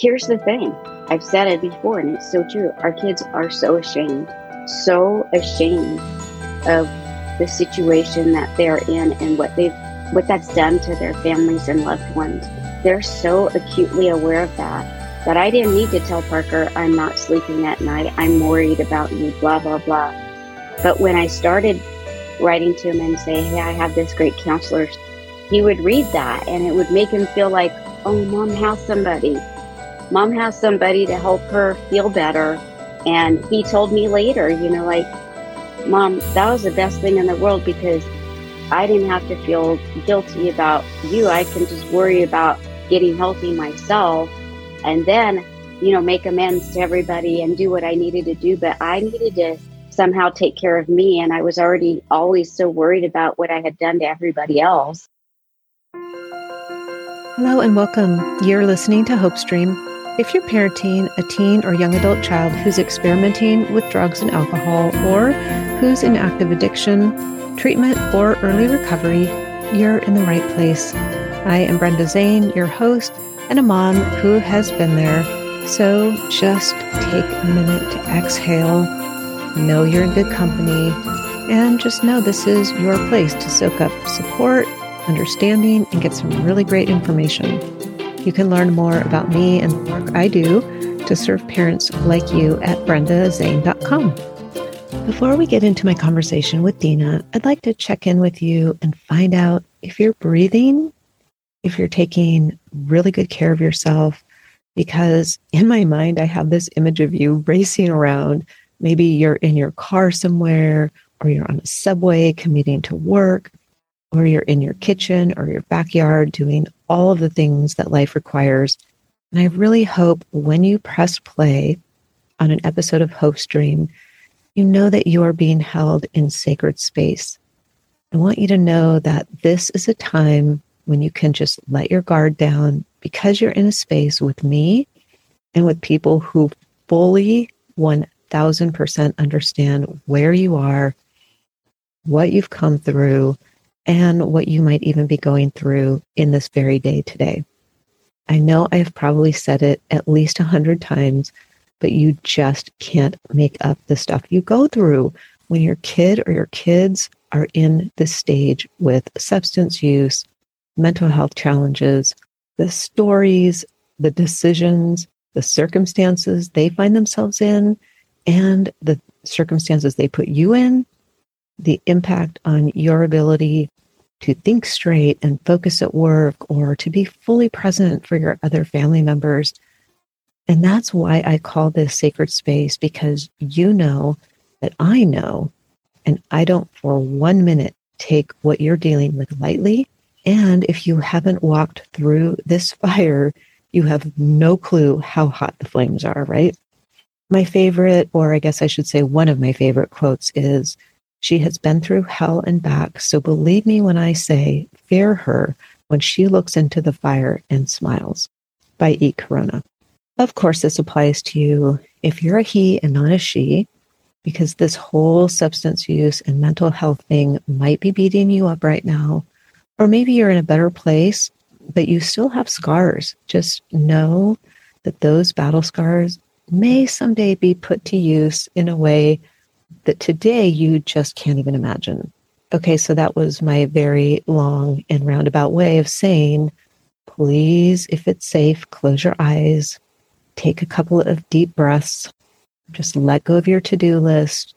here's the thing I've said it before, and it's so true. Our kids are so ashamed, so ashamed of the situation that they're in and what they've what that's done to their families and loved ones. They're so acutely aware of that that I didn't need to tell Parker I'm not sleeping at night. I'm worried about you, blah blah blah. But when I started writing to him and say, "Hey, I have this great counselor," he would read that and it would make him feel like, "Oh, mom has somebody." Mom has somebody to help her feel better. And he told me later, you know, like, mom, that was the best thing in the world because I didn't have to feel guilty about you. I can just worry about getting healthy myself and then, you know, make amends to everybody and do what I needed to do. But I needed to somehow take care of me. And I was already always so worried about what I had done to everybody else. Hello and welcome. You're listening to Hope Stream if you're parenting a teen or young adult child who's experimenting with drugs and alcohol, or who's in active addiction, treatment, or early recovery, you're in the right place. I am Brenda Zane, your host, and a mom who has been there. So just take a minute to exhale, know you're in good company, and just know this is your place to soak up support, understanding, and get some really great information. You can learn more about me and the work I do to serve parents like you at brendazane.com. Before we get into my conversation with Dina, I'd like to check in with you and find out if you're breathing, if you're taking really good care of yourself, because in my mind, I have this image of you racing around. Maybe you're in your car somewhere, or you're on a subway commuting to work, or you're in your kitchen or your backyard doing all of the things that life requires. And I really hope when you press play on an episode of Hope Stream, you know that you are being held in sacred space. I want you to know that this is a time when you can just let your guard down because you're in a space with me and with people who fully 1000% understand where you are, what you've come through, and what you might even be going through in this very day today. I know I've probably said it at least a hundred times, but you just can't make up the stuff you go through when your kid or your kids are in this stage with substance use, mental health challenges, the stories, the decisions, the circumstances they find themselves in, and the circumstances they put you in, the impact on your ability to think straight and focus at work or to be fully present for your other family members. And that's why I call this sacred space because you know that I know, and I don't for one minute take what you're dealing with lightly. And if you haven't walked through this fire, you have no clue how hot the flames are, right? My favorite, or I guess I should say one of my favorite quotes is she has been through hell and back, so believe me when I say, fear her when she looks into the fire and smiles. By E. Corona. Of course, this applies to you if you're a he and not a she, because this whole substance use and mental health thing might be beating you up right now. Or maybe you're in a better place, but you still have scars. Just know that those battle scars may someday be put to use in a way that today you just can't even imagine. Okay, so that was my very long and roundabout way of saying, please, if it's safe, close your eyes, take a couple of deep breaths, just let go of your to do list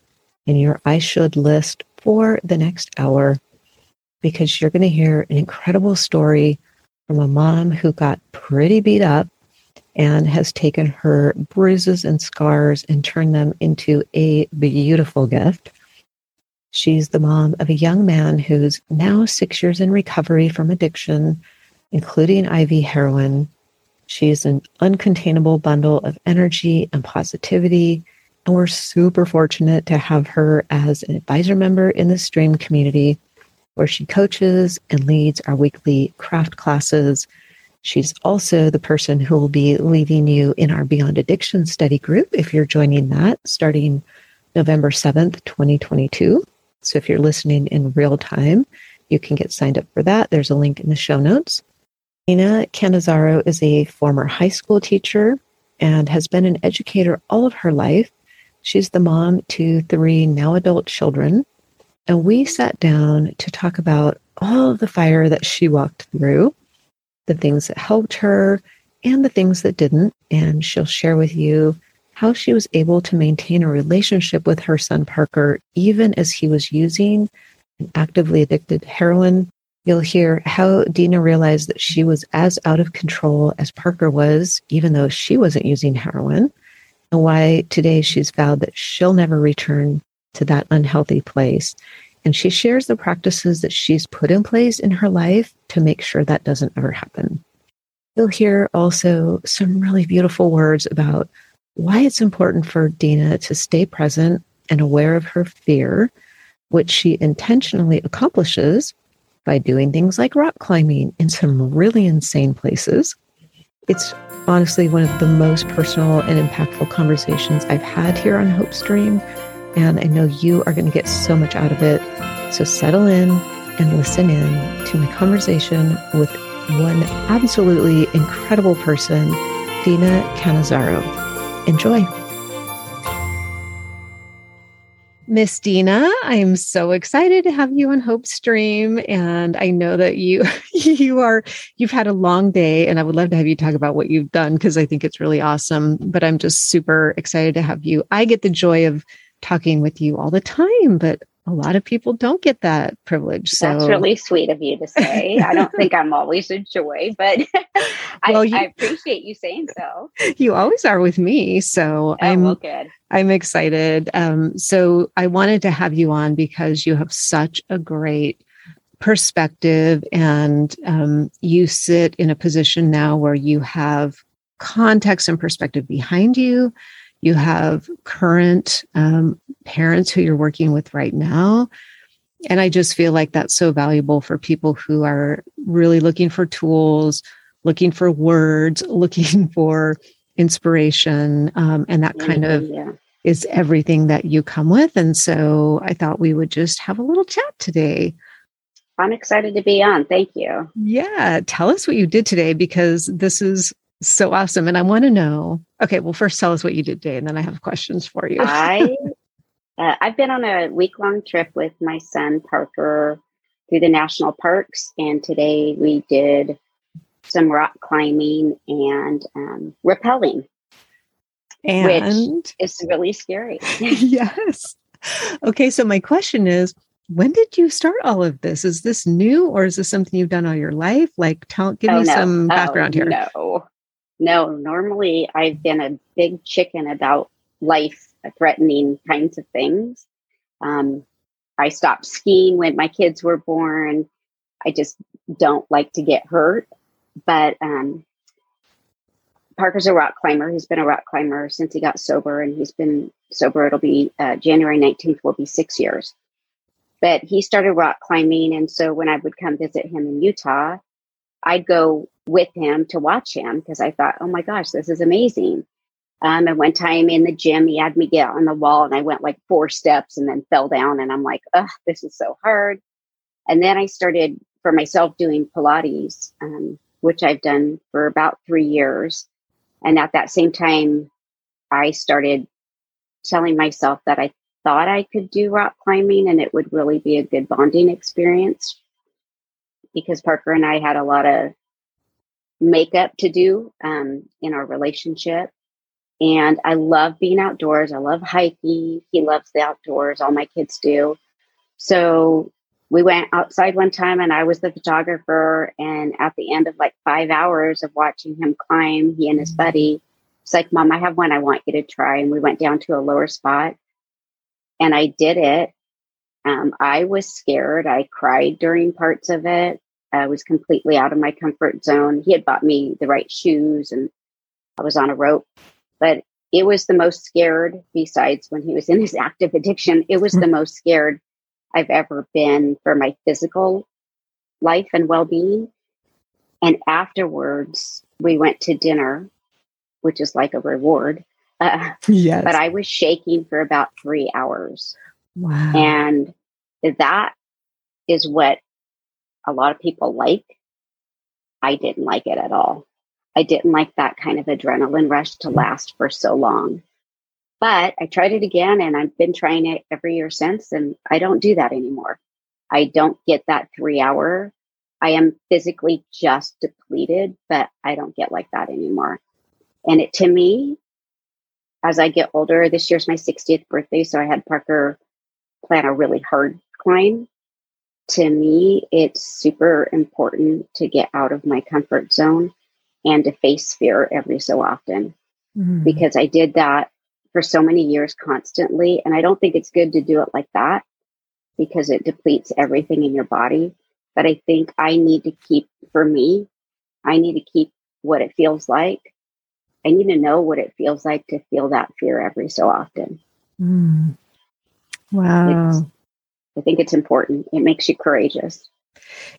and your I should list for the next hour because you're going to hear an incredible story from a mom who got pretty beat up and has taken her bruises and scars and turned them into a beautiful gift. She's the mom of a young man who's now six years in recovery from addiction, including IV heroin. She's an uncontainable bundle of energy and positivity. And we're super fortunate to have her as an advisor member in the Stream community, where she coaches and leads our weekly craft classes She's also the person who will be leading you in our Beyond Addiction study group if you're joining that starting November 7th, 2022. So if you're listening in real time, you can get signed up for that. There's a link in the show notes. Dina Cannizzaro is a former high school teacher and has been an educator all of her life. She's the mom to three now adult children. And we sat down to talk about all of the fire that she walked through, the things that helped her, and the things that didn't. And she'll share with you how she was able to maintain a relationship with her son Parker, even as he was using and actively addicted heroin. You'll hear how Dina realized that she was as out of control as Parker was, even though she wasn't using heroin, and why today she's vowed that she'll never return to that unhealthy place. And she shares the practices that she's put in place in her life to make sure that doesn't ever happen. You'll hear also some really beautiful words about why it's important for Dina to stay present and aware of her fear, which she intentionally accomplishes by doing things like rock climbing in some really insane places. It's honestly one of the most personal and impactful conversations I've had here on Hope Stream, and I know you are going to get so much out of it. So settle in and listen in to my conversation with one absolutely incredible person, Dina Cannizzaro. Enjoy. Miss Dina, I'm so excited to have you on Hope Stream. And I know that you you are you've had a long day and I would love to have you talk about what you've done because I think it's really awesome. But I'm just super excited to have you. I get the joy of talking with you all the time, but a lot of people don't get that privilege. So that's really sweet of you to say. I don't think I'm always a joy, but I, well, you, I, appreciate you saying so. You always are with me, so oh, I'm well, good. I'm excited. Um, so I wanted to have you on because you have such a great perspective, and um, you sit in a position now where you have context and perspective behind you you have current um, parents who you're working with right now. And I just feel like that's so valuable for people who are really looking for tools, looking for words, looking for inspiration. Um, and that kind of yeah. is everything that you come with. And so I thought we would just have a little chat today. I'm excited to be on. Thank you. Yeah. Tell us what you did today because this is so awesome. And I want to know. Okay, well, first tell us what you did today, and then I have questions for you. I uh, I've been on a week long trip with my son Parker through the national parks, and today we did some rock climbing and um, rappelling, and which is really scary. yes. Okay, so my question is, when did you start all of this? Is this new, or is this something you've done all your life? Like, tell, give oh, me no. some background oh, here. No, no, normally I've been a big chicken about life threatening kinds of things. Um, I stopped skiing when my kids were born. I just don't like to get hurt. But um, Parker's a rock climber. He's been a rock climber since he got sober, and he's been sober. It'll be uh, January 19th, will be six years. But he started rock climbing. And so when I would come visit him in Utah, I'd go with him to watch him because I thought, oh my gosh, this is amazing. Um, and one time in the gym, he had me get on the wall and I went like four steps and then fell down. And I'm like, oh, this is so hard. And then I started for myself doing Pilates, um, which I've done for about three years. And at that same time, I started telling myself that I thought I could do rock climbing and it would really be a good bonding experience because Parker and I had a lot of makeup to do um, in our relationship. And I love being outdoors. I love hiking. He loves the outdoors. All my kids do. So we went outside one time and I was the photographer. And at the end of like five hours of watching him climb, he and his buddy, it's like, Mom, I have one I want you to try. And we went down to a lower spot and I did it. Um, I was scared. I cried during parts of it. I was completely out of my comfort zone. He had bought me the right shoes and I was on a rope, but it was the most scared, besides when he was in his active addiction, it was the most scared I've ever been for my physical life and well being. And afterwards, we went to dinner, which is like a reward. Uh, yes. But I was shaking for about three hours. Wow. And that is what a lot of people like. I didn't like it at all. I didn't like that kind of adrenaline rush to last for so long. But I tried it again and I've been trying it every year since, and I don't do that anymore. I don't get that three hour. I am physically just depleted, but I don't get like that anymore. And it to me, as I get older, this year's my 60th birthday. So I had Parker plan a really hard climb. To me, it's super important to get out of my comfort zone and to face fear every so often mm-hmm. because I did that for so many years constantly. And I don't think it's good to do it like that because it depletes everything in your body. But I think I need to keep, for me, I need to keep what it feels like. I need to know what it feels like to feel that fear every so often. Mm. Wow. It's, I think it's important. It makes you courageous.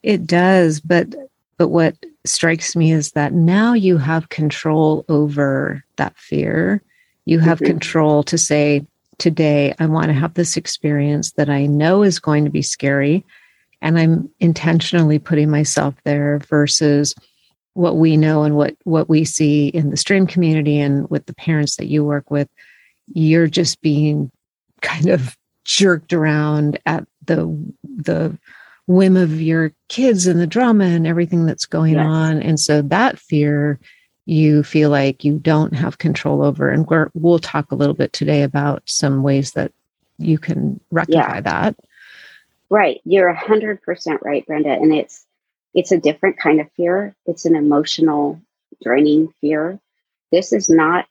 It does, but but what strikes me is that now you have control over that fear. You have mm-hmm. control to say, today I want to have this experience that I know is going to be scary. And I'm intentionally putting myself there versus what we know and what, what we see in the stream community and with the parents that you work with. You're just being kind of jerked around at the the whim of your kids and the drama and everything that's going yes. on. And so that fear you feel like you don't have control over. And we will talk a little bit today about some ways that you can rectify yeah. that. Right. You're a hundred percent right, Brenda. And it's it's a different kind of fear. It's an emotional draining fear. This is not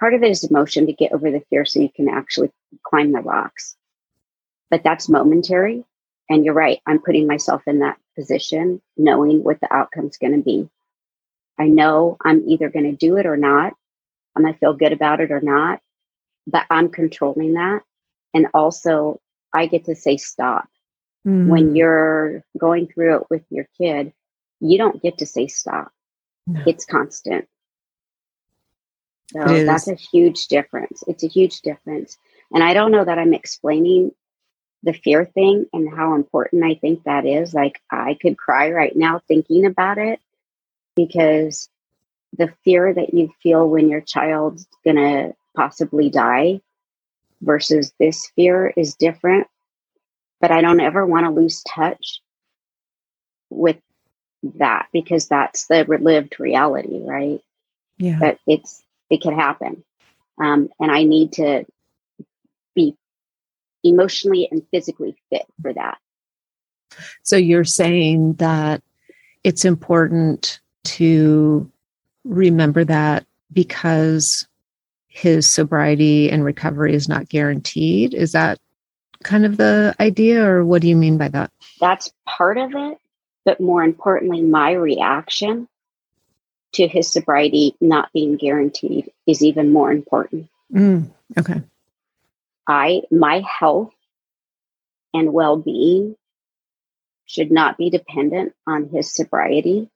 part of it is emotion to get over the fear so you can actually climb the rocks. But that's momentary. And you're right. I'm putting myself in that position, knowing what the outcome's going to be. I know I'm either going to do it or not. I'm going to feel good about it or not, but I'm controlling that. And also, I get to say stop. Mm. When you're going through it with your kid, you don't get to say stop. No. It's constant. So that's a huge difference. It's a huge difference. And I don't know that I'm explaining the fear thing and how important I think that is. Like, I could cry right now thinking about it because the fear that you feel when your child's going to possibly die versus this fear is different. But I don't ever want to lose touch with that because that's the lived reality, right? Yeah. But it's, it can happen. Um, and I need to emotionally and physically fit for that. So you're saying that it's important to remember that because his sobriety and recovery is not guaranteed. Is that kind of the idea, or what do you mean by that? That's part of it. But more importantly, my reaction to his sobriety not being guaranteed is even more important. Mm, okay. I, my health and well being should not be dependent on his sobriety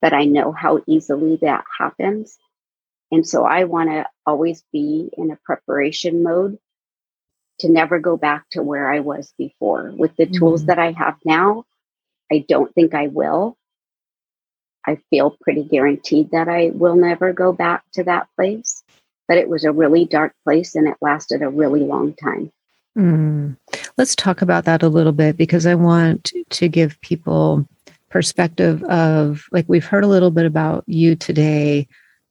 but I know how easily that happens. And so I want to always be in a preparation mode to never go back to where I was before. With the mm-hmm. tools that I have now, I don't think I will. I feel pretty guaranteed that I will never go back to that place. But it was a really dark place and it lasted a really long time. Mm. Let's talk about that a little bit because I want to give people perspective of like we've heard a little bit about you today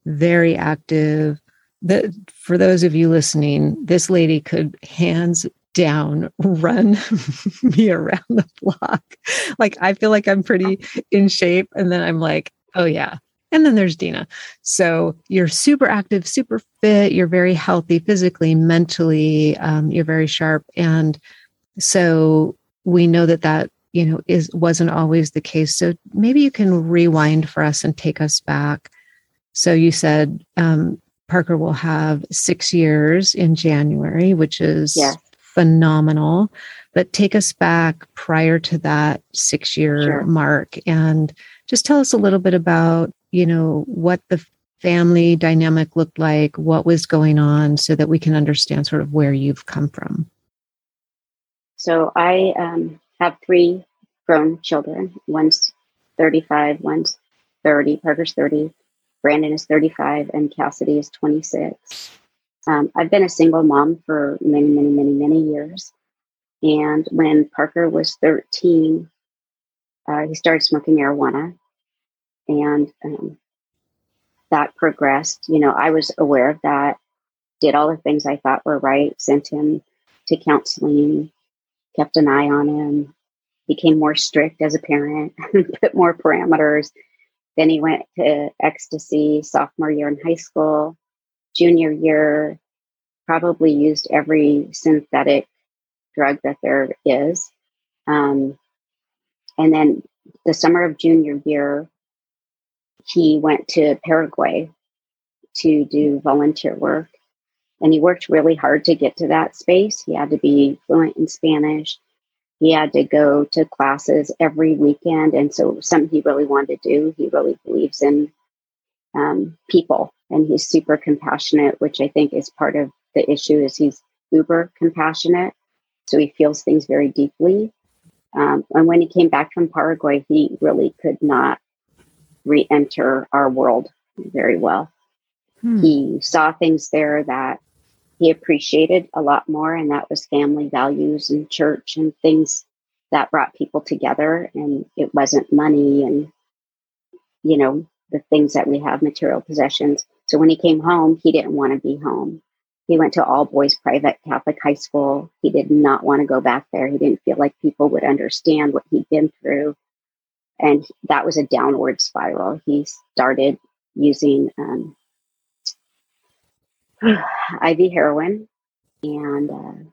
very active that for those of you listening this lady could hands down run me around the block like i feel like i'm pretty in shape and then i'm like oh yeah and then there's Dina. So you're super active, super fit. You're very healthy physically, mentally. Um, you're very sharp. And so we know that that you know is wasn't always the case so maybe you can rewind for us and take us back so you said um, parker will have six years in january which is yes. phenomenal but take us back prior to that six year sure. mark and just tell us a little bit about you know what the family dynamic looked like what was going on so that we can understand sort of where you've come from so i um, have three grown children. One's 35, one's 30, Parker's 30, Brandon is 35, and Cassidy is 26. Um, I've been a single mom for many, many, many, many years. And when Parker was 13, uh, he started smoking marijuana. And um, that progressed. You know, I was aware of that, did all the things I thought were right, sent him to counseling, kept an eye on him, became more strict as a parent, put more parameters. Then he went to ecstasy sophomore year in high school, junior year, probably used every synthetic drug that there is. Um, and then the summer of junior year, he went to Paraguay to do volunteer work. And he worked really hard to get to that space. He had to be fluent in Spanish. He had to go to classes every weekend. And so, something he really wanted to do, he really believes in um, people and he's super compassionate, which I think is part of the issue is he's uber compassionate. So he feels things very deeply. Um, and when he came back from Paraguay, he really could not re enter our world very well. Hmm. He saw things there that he appreciated a lot more, and that was family values and church and things that brought people together. And it wasn't money and, you know, the things that we have, material possessions. So when he came home, he didn't want to be home. He went to all boys private Catholic high school. He did not want to go back there. He didn't feel like people would understand what he'd been through. And that was a downward spiral. He started using um, IV heroin. And uh,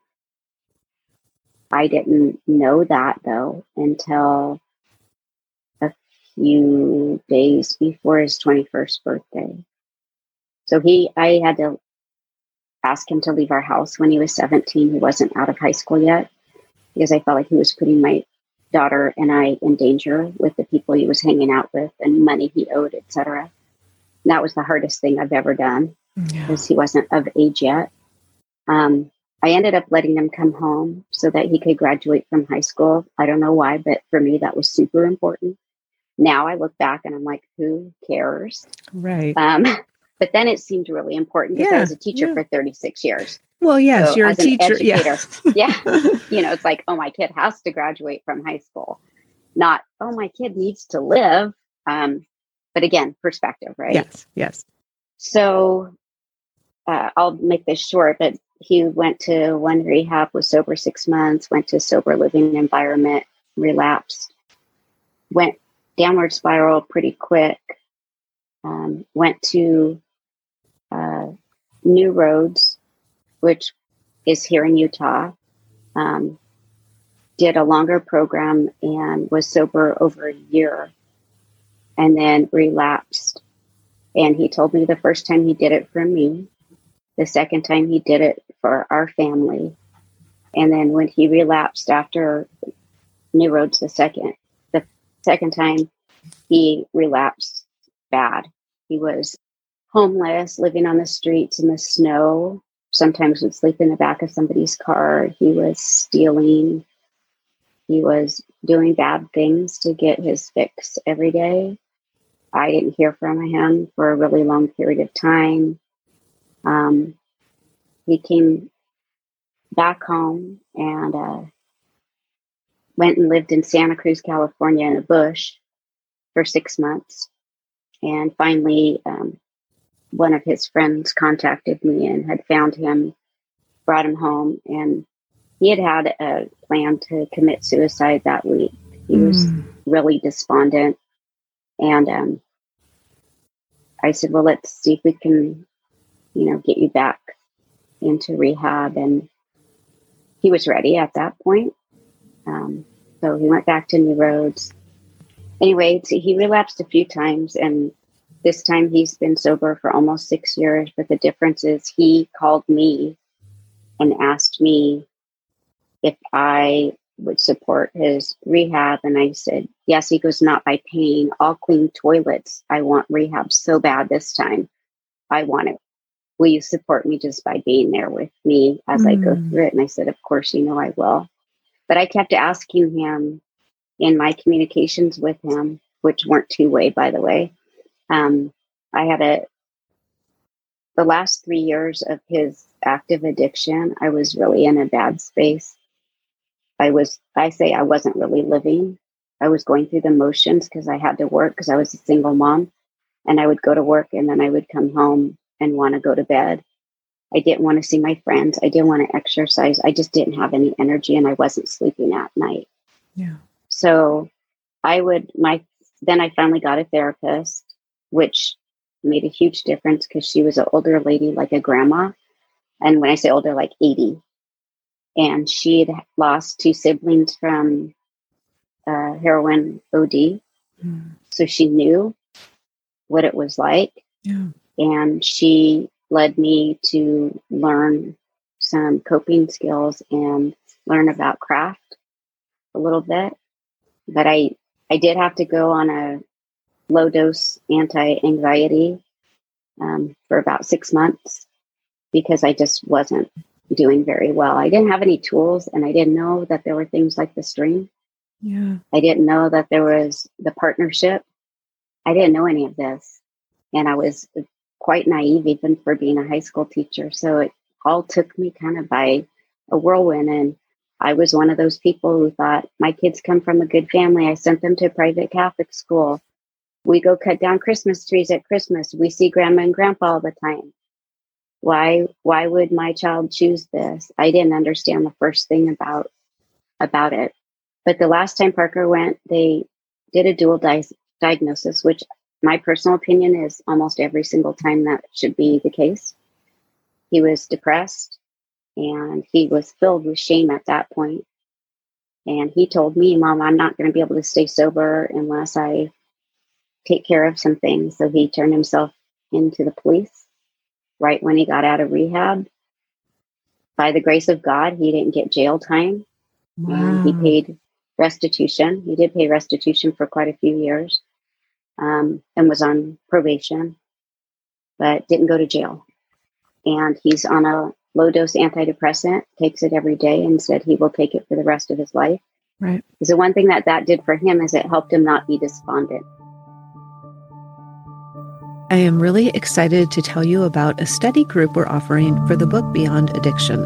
I didn't know that though until a few days before his 21st birthday. So he, I had to ask him to leave our house when he was 17. He wasn't out of high school yet because I felt like he was putting my daughter and I in danger with the people he was hanging out with and money he owed, etc. That was the hardest thing I've ever done because yeah. he wasn't of age yet. Um, I ended up letting him come home so that he could graduate from high school. I don't know why, but for me, that was super important. Now I look back and I'm like, who cares? Right. Um, but then it seemed really important because yeah, I was a teacher yeah. for 36 years. Well, yes, so you're a teacher. yeah. yeah. You know, it's like, oh, my kid has to graduate from high school, not, oh, my kid needs to live. Um, but again, perspective, right? Yes, yes. So uh, I'll make this short, but he went to one rehab, was sober six months, went to sober living environment, relapsed, went downward spiral pretty quick, um, went to uh, New Roads, which is here in Utah. Um, did a longer program and was sober over a year and then relapsed. And he told me the first time he did it for me, the second time he did it for our family. And then when he relapsed after New Roads, the second, the second time he relapsed bad. He was homeless, living on the streets in the snow. Sometimes would sleep in the back of somebody's car. He was stealing. He was doing bad things to get his fix every day. I didn't hear from him for a really long period of time. Um, he came back home and uh, went and lived in Santa Cruz, California, in a bush for six months. And finally, um, one of his friends contacted me and had found him, brought him home, and he had had a plan to commit suicide that week. He mm. was really despondent. And um, I said, Well, let's see if we can, you know, get you back into rehab. And he was ready at that point. Um, so he went back to New Roads. Anyway, he relapsed a few times and this time he's been sober for almost six years, but the difference is he called me and asked me if I would support his rehab. And I said, Yes. He goes, Not by paying. I'll clean toilets. I want rehab so bad this time. I want it. Will you support me just by being there with me as mm. I go mm. through it? And I said, Of course, you know I will. But I kept asking him in my communications with him, which weren't two way, by the way, Um, I had a, the last three years of his active addiction, I was really in a bad space. I was, I say I wasn't really living. I was going through the motions because I had to work because I was a single mom and I would go to work and then I would come home and want to go to bed. I didn't want to see my friends. I didn't want to exercise. I just didn't have any energy and I wasn't sleeping at night. Yeah. So I would, my, then I finally got a therapist, which made a huge difference because she was an older lady, like a grandma. And when I say older, like 80. And she had lost two siblings from uh, heroin OD. Mm. So she knew what it was like. Yeah. And she led me to learn some coping skills and learn about craft a little bit. But I, I did have to go on a low dose anti anxiety um, for about six months because I just wasn't doing very well. I didn't have any tools and I didn't know that there were things like the stream. Yeah. I didn't know that there was the partnership. I didn't know any of this. And I was quite naive even for being a high school teacher. So it all took me kind of by a whirlwind. And I was one of those people who thought my kids come from a good family. I sent them to private Catholic school. We go cut down Christmas trees at Christmas. We see grandma and grandpa all the time. Why why would my child choose this? I didn't understand the first thing about about it. But the last time Parker went, they did a dual di- diagnosis, which my personal opinion is almost every single time that should be the case. He was depressed and he was filled with shame at that point. And he told me, Mom, I'm not going to be able to stay sober unless I take care of some things. So he turned himself into the police right when he got out of rehab. By the grace of God, he didn't get jail time. Wow. And he paid restitution. He did pay restitution for quite a few years um, and was on probation, but didn't go to jail. And he's on a low dose antidepressant, takes it every day, and said he will take it for the rest of his life. Right. The one thing that that did for him is it helped him not be despondent. I am really excited to tell you about a study group we're offering for the book Beyond Addiction.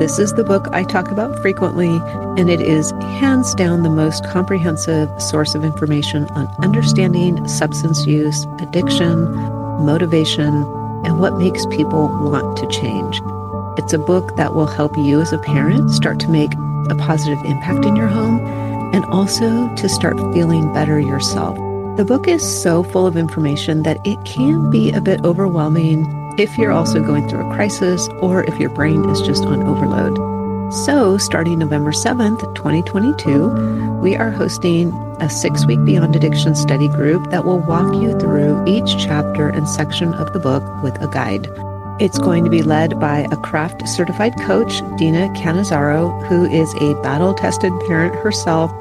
This is the book I talk about frequently, and it is hands down the most comprehensive source of information on understanding substance use, addiction, motivation, and what makes people want to change. It's a book that will help you as a parent start to make a positive impact in your home and also to start feeling better yourself. The book is so full of information that it can be a bit overwhelming if you're also going through a crisis or if your brain is just on overload. So, starting November 7th, 2022, we are hosting a six week Beyond Addiction study group that will walk you through each chapter and section of the book with a guide. It's going to be led by a craft certified coach, Dina Cannizzaro, who is a battle tested parent herself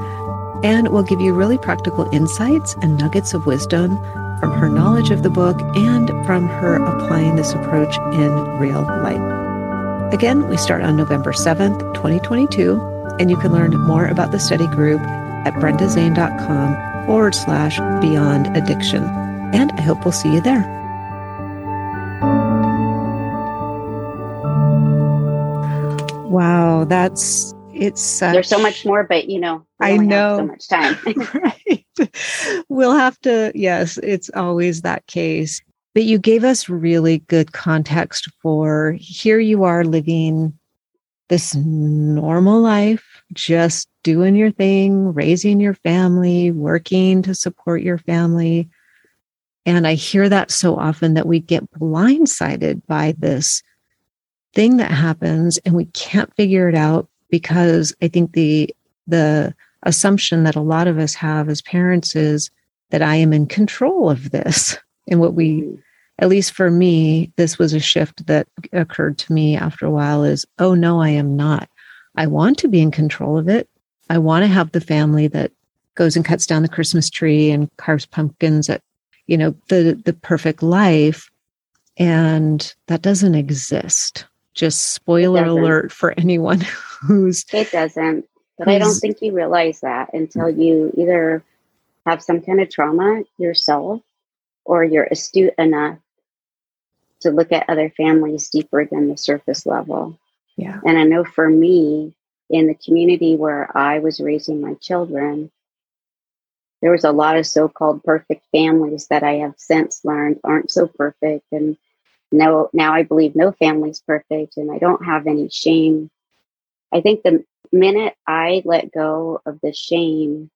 and will give you really practical insights and nuggets of wisdom from her knowledge of the book and from her applying this approach in real life. Again, we start on November 7th, 2022, and you can learn more about the study group at brendazane.com forward slash beyond addiction. And I hope we'll see you there. Wow, that's it's such, there's so much more, but you know, I know so much time. right. We'll have to, yes, it's always that case. But you gave us really good context for here you are living this normal life, just doing your thing, raising your family, working to support your family. And I hear that so often that we get blindsided by this thing that happens and we can't figure it out because I think the the assumption that a lot of us have as parents is that I am in control of this. And what we, at least for me, this was a shift that occurred to me after a while is, oh no, I am not. I want to be in control of it. I want to have the family that goes and cuts down the Christmas tree and carves pumpkins at, you know, the the perfect life. And that doesn't exist. Just spoiler alert for anyone who's it doesn't. But I don't think you realize that until mm. you either have some kind of trauma yourself or you're astute enough to look at other families deeper than the surface level. Yeah. And I know for me, in the community where I was raising my children, there was a lot of so called perfect families that I have since learned aren't so perfect. And no, now I believe no family's perfect and I don't have any shame. I think the minute I let go of the shame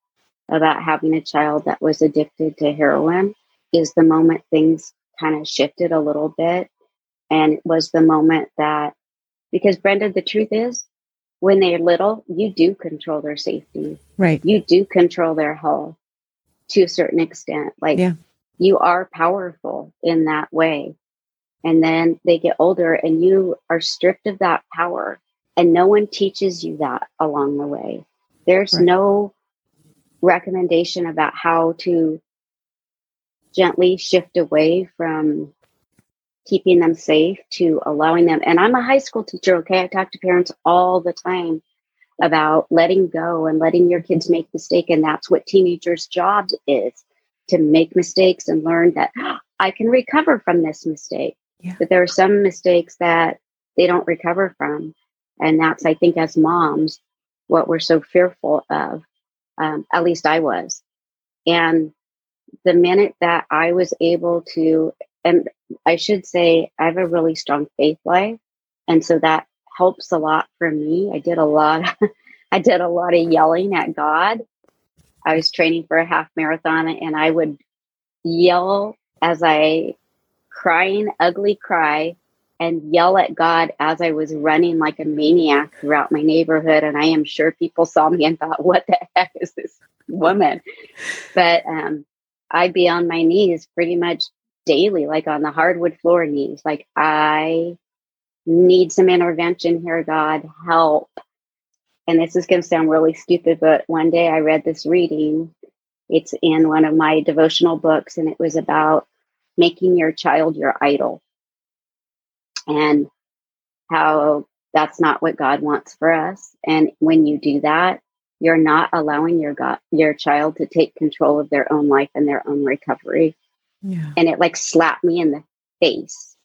about having a child that was addicted to heroin is the moment things kind of shifted a little bit. And it was the moment that, because Brenda, the truth is, when they're little, you do control their safety. Right. You do control their health to a certain extent. Like yeah. you are powerful in that way. And then they get older and you are stripped of that power. And no one teaches you that along the way. There's right. no recommendation about how to gently shift away from keeping them safe to allowing them. And I'm a high school teacher, okay? I talk to parents all the time about letting go and letting your kids make mistakes. And that's what teenagers' job is to make mistakes and learn that oh, I can recover from this mistake. Yeah. But there are some mistakes that they don't recover from. And that's, I think, as moms, what we're so fearful of. Um, at least I was. And the minute that I was able to, and I should say, I have a really strong faith life. And so that helps a lot for me. I did a lot, I did a lot of yelling at God. I was training for a half marathon and I would yell as I crying ugly cry and yell at God as I was running like a maniac throughout my neighborhood. And I am sure people saw me and thought, what the heck is this woman? But um, I'd be on my knees pretty much daily, like on the hardwood floor knees. Like, I need some intervention here, God, help. And this is going to sound really stupid, but one day I read this reading. It's in one of my devotional books, and it was about making your child your idol and how that's not what God wants for us. And when you do that, you're not allowing your God, your child to take control of their own life and their own recovery. Yeah. And it like slapped me in the face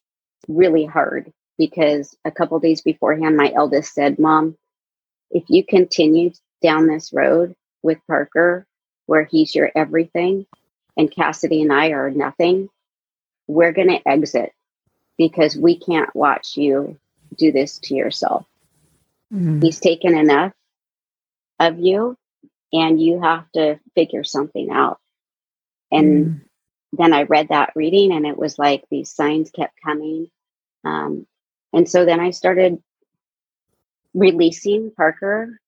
really hard because a couple days beforehand, my eldest said, Mom, if you continue down this road with Parker, where he's your everything, and Cassidy and I are nothing, we're going to exit because we can't watch you do this to yourself. Mm-hmm. He's taken enough of you, and you have to figure something out. And mm-hmm. then I read that reading, and it was like these signs kept coming. Um, and so then I started releasing Parker.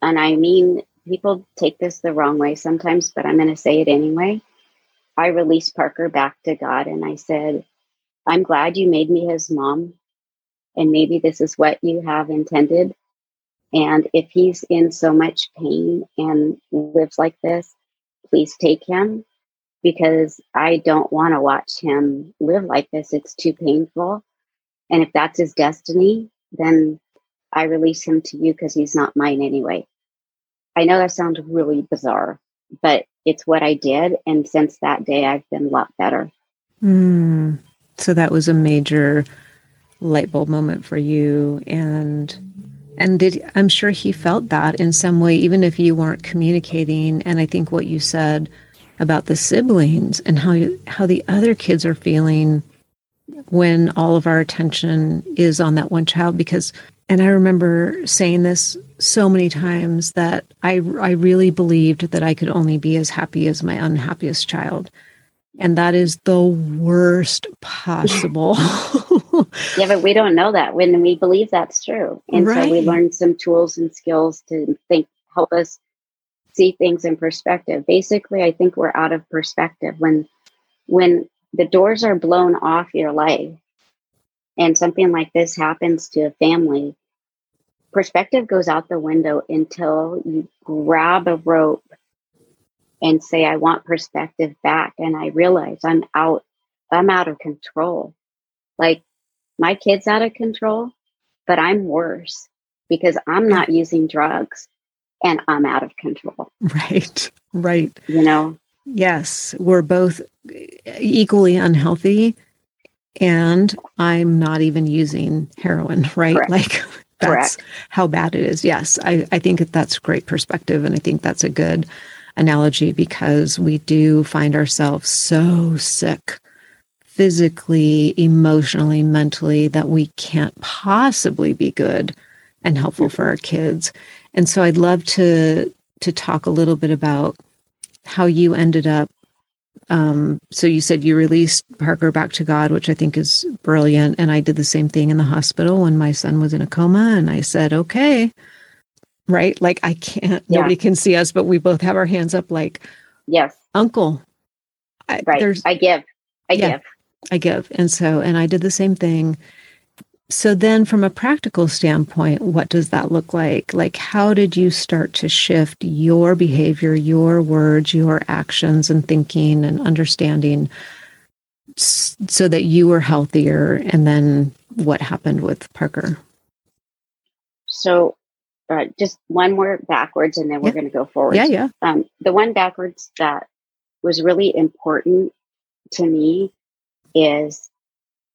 And I mean, people take this the wrong way sometimes, but I'm going to say it anyway. I released Parker back to God and I said, I'm glad you made me his mom. And maybe this is what you have intended. And if he's in so much pain and lives like this, please take him because I don't want to watch him live like this. It's too painful. And if that's his destiny, then I release him to you because he's not mine anyway. I know that sounds really bizarre, but it's what I did. And since that day, I've been a lot better. Mm. So that was a major light bulb moment for you. And and did I'm sure he felt that in some way, even if you weren't communicating. And I think what you said about the siblings and how how the other kids are feeling when all of our attention is on that one child because and I remember saying this so many times that I I really believed that I could only be as happy as my unhappiest child. And that is the worst possible. yeah, but we don't know that when we believe that's true. And right. so we learn some tools and skills to think help us see things in perspective. Basically, I think we're out of perspective when when the doors are blown off your life and something like this happens to a family, perspective goes out the window until you grab a rope and say, I want perspective back. And I realize I'm out, I'm out of control. Like my kid's out of control, but I'm worse because I'm not using drugs and I'm out of control. Right. Right. You know? Yes, we're both equally unhealthy and I'm not even using heroin, right? Correct. Like that's Correct. how bad it is. Yes, I, I think that that's great perspective. And I think that's a good analogy because we do find ourselves so sick physically, emotionally, mentally that we can't possibly be good and helpful for our kids. And so I'd love to to talk a little bit about how you ended up um, so you said you released Parker back to God, which I think is brilliant. And I did the same thing in the hospital when my son was in a coma. And I said, okay, right? Like I can't, Yeah. nobody can see us, but we both have our hands up like, Yes. uncle, I, Right. there's, I give. I Yeah. give. I give. And so, and I did the same thing. So then from a practical standpoint, what does that look like? Like, how did you start to shift your behavior, your words, your actions and thinking and understanding so that you were healthier? And then what happened with Parker? So uh, just one more backwards and then we're Yeah. going to go forward. Yeah, yeah. um, the one backwards that was really important to me is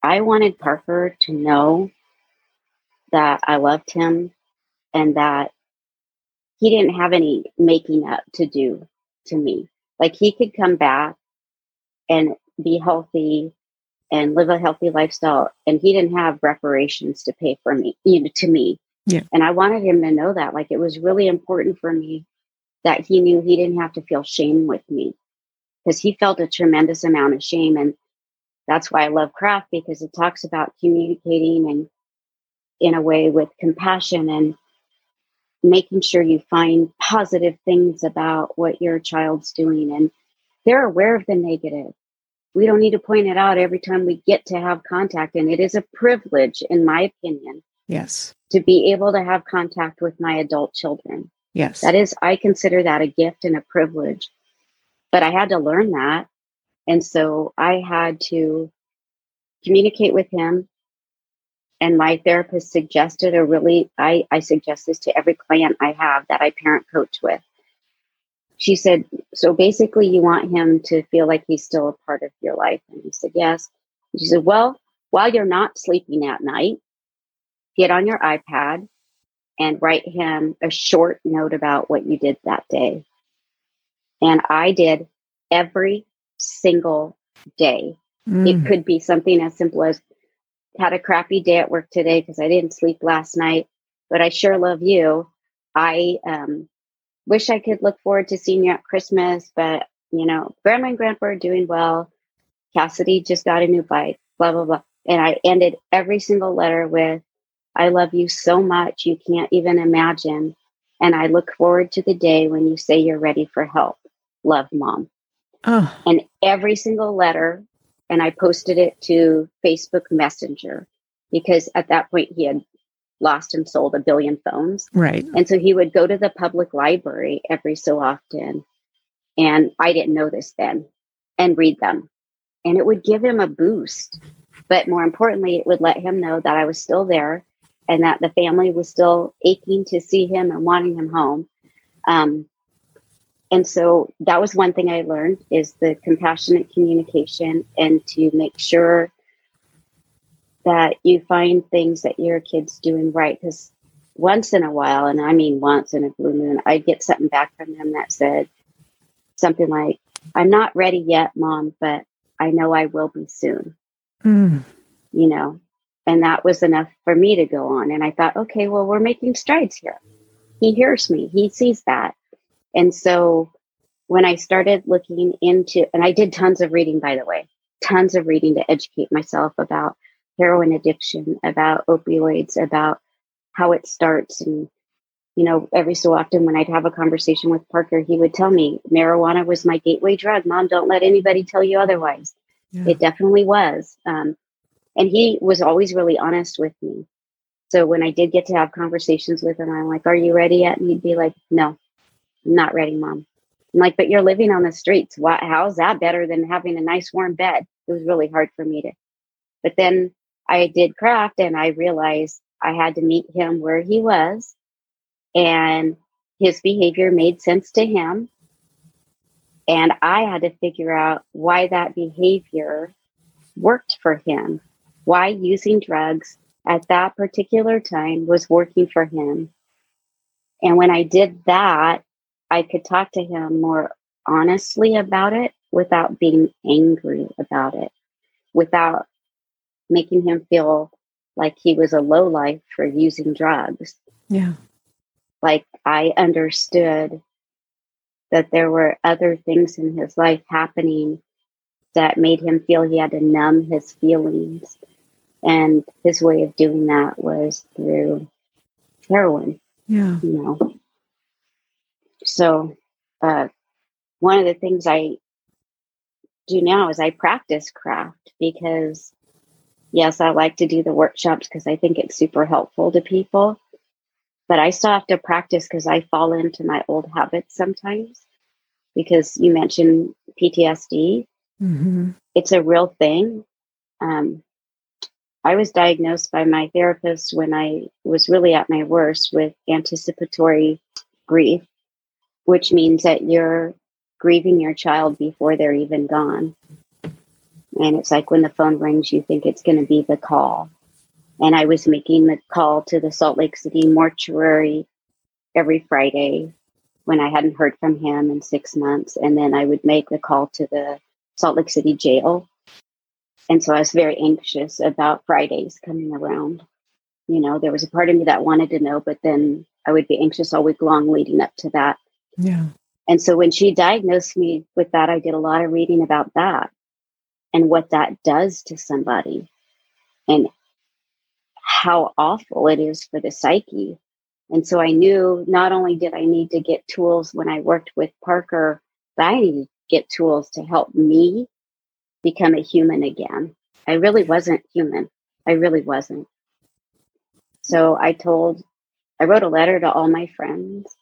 I wanted Parker to know that I loved him and that he didn't have any making up to do to me. Like he could come back and be healthy and live a healthy lifestyle and he didn't have reparations to pay for me, you know, to me. Yeah. And I wanted him to know that. Like it was really important for me that he knew he didn't have to feel shame with me because he felt a tremendous amount of shame. And that's why I love craft because it talks about communicating and in a way with compassion and making sure you find positive things about what your child's doing. And they're aware of the negative. We don't need to point it out every time we get to have contact. And it is a privilege, in my opinion, Yes. to be able to have contact with my adult children. Yes. That is, I consider that a gift and a privilege. But I had to learn that. And so I had to communicate with him. And my therapist suggested a really, I, I suggest this to every client I have that I parent coach with. She said, So basically, you want him to feel like he's still a part of your life. And he said, Yes. And she said, Well, while you're not sleeping at night, get on your iPad and write him a short note about what you did that day. And I did every single day. Mm. It could be something as simple as had a crappy day at work today because I didn't sleep last night, but I sure love you. I um, wish I could look forward to seeing you at Christmas, but you know, grandma and grandpa are doing well. Cassidy just got a new bike, blah, blah, blah. And I ended every single letter with, I love you so much, you can't even imagine. And I look forward to the day when you say you're ready for help. Love, mom. oh, And every single letter, and I posted it to Facebook Messenger because at that point he had lost and sold a billion phones. right. And so he would go to the public library every so often. And I didn't know this then and read them. And it would give him a boost. But more importantly, it would let him know that I was still there and that the family was still aching to see him and wanting him home. Um, and so that was one thing I learned is the compassionate communication and to make sure that you find things that your kid's doing right. Because once in a while, and I mean once in a blue moon, I'd get something back from them that said something like, I'm not ready yet, mom, but I know I will be soon, Mm. you know? And that was enough for me to go on. And I thought, okay, well, we're making strides here. He hears me, he sees that. And so when I started looking into, and I did tons of reading, by the way, tons of reading to educate myself about heroin addiction, about opioids, about how it starts. And, you know, every so often when I'd have a conversation with Parker, he would tell me marijuana was my gateway drug. Mom, don't let anybody tell you otherwise. Yeah. It definitely was. Um, and he was always really honest with me. So when I did get to have conversations with him, I'm like, Are you ready yet? And he'd be like, No, I'm not ready, mom. I'm like, But you're living on the streets. Why, how's that better than having a nice warm bed? It was really hard for me to. But then I did craft and I realized I had to meet him where he was and his behavior made sense to him. And I had to figure out why that behavior worked for him, why using drugs at that particular time was working for him. And when I did that, I could talk to him more honestly about it without being angry about it, without making him feel like he was a low life for using drugs. Yeah. Like I understood that there were other things in his life happening that made him feel he had to numb his feelings. And his way of doing that was through heroin. Yeah. You know. So uh, one of the things I do now is I practice craft because yes, I like to do the workshops because I think it's super helpful to people. But I still have to practice because I fall into my old habits sometimes. Because you mentioned PTSD, mm-hmm. it's a real thing. Um, I was diagnosed by my therapist when I was really at my worst with anticipatory grief, which means that you're grieving your child before they're even gone. And it's like when the phone rings, you think it's going to be the call. And I was making the call to the Salt Lake City mortuary every Friday when I hadn't heard from him in six months. And then I would make the call to the Salt Lake City jail. And so I was very anxious about Fridays coming around. You know, there was a part of me that wanted to know, but then I would be anxious all week long leading up to that. Yeah. And so when she diagnosed me with that, I did a lot of reading about that and what that does to somebody and how awful it is for the psyche. And so I knew not only did I need to get tools when I worked with Parker, but I needed to get tools to help me become a human again. I really wasn't human. I really wasn't. So I told, I wrote a letter to all my friends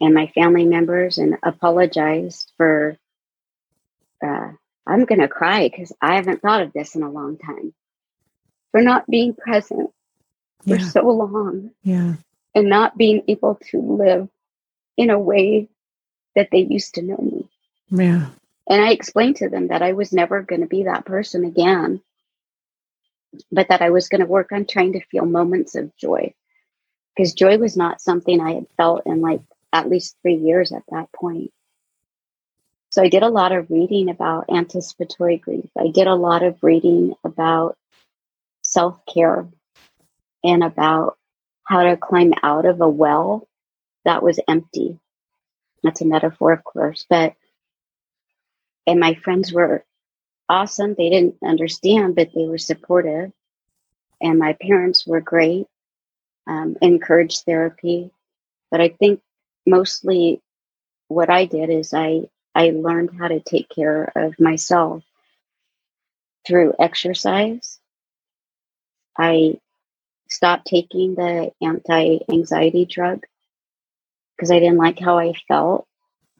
and my family members and apologized for uh, I'm going to cry because I haven't thought of this in a long time. For not being present for Yeah. so long Yeah. and not being able to live in a way that they used to know me. Yeah. And I explained to them that I was never going to be that person again, but that I was going to work on trying to feel moments of joy. Because joy was not something I had felt in like at least three years at that point. So I did a lot of reading about anticipatory grief. I did a lot of reading about self care and about how to climb out of a well that was empty. That's a metaphor, of course, but and my friends were awesome. They didn't understand, but they were supportive. And my parents were great, um, encouraged therapy. But I think mostly what I did is I I learned how to take care of myself through exercise. I stopped taking the anti anxiety drug because I didn't like how I felt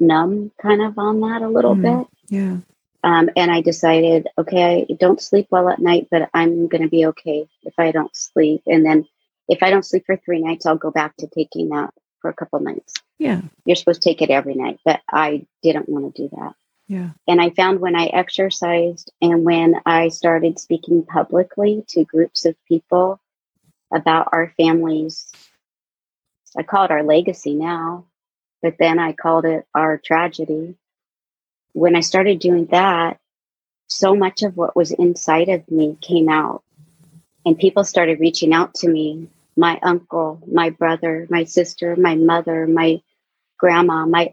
numb kind of on that a little Mm. bit. Yeah. Um, and I decided, okay, I don't sleep well at night, but I'm going to be okay if I don't sleep. And then if I don't sleep for three nights, I'll go back to taking that for a couple nights. Yeah. You're supposed to take it every night, but I didn't want to do that. Yeah. And I found when I exercised and when I started speaking publicly to groups of people about our families, I call it our legacy now, but then I called it our tragedy. When I started doing that, so much of what was inside of me came out. And people started reaching out to me my uncle, my brother, my sister, my mother, my grandma, my,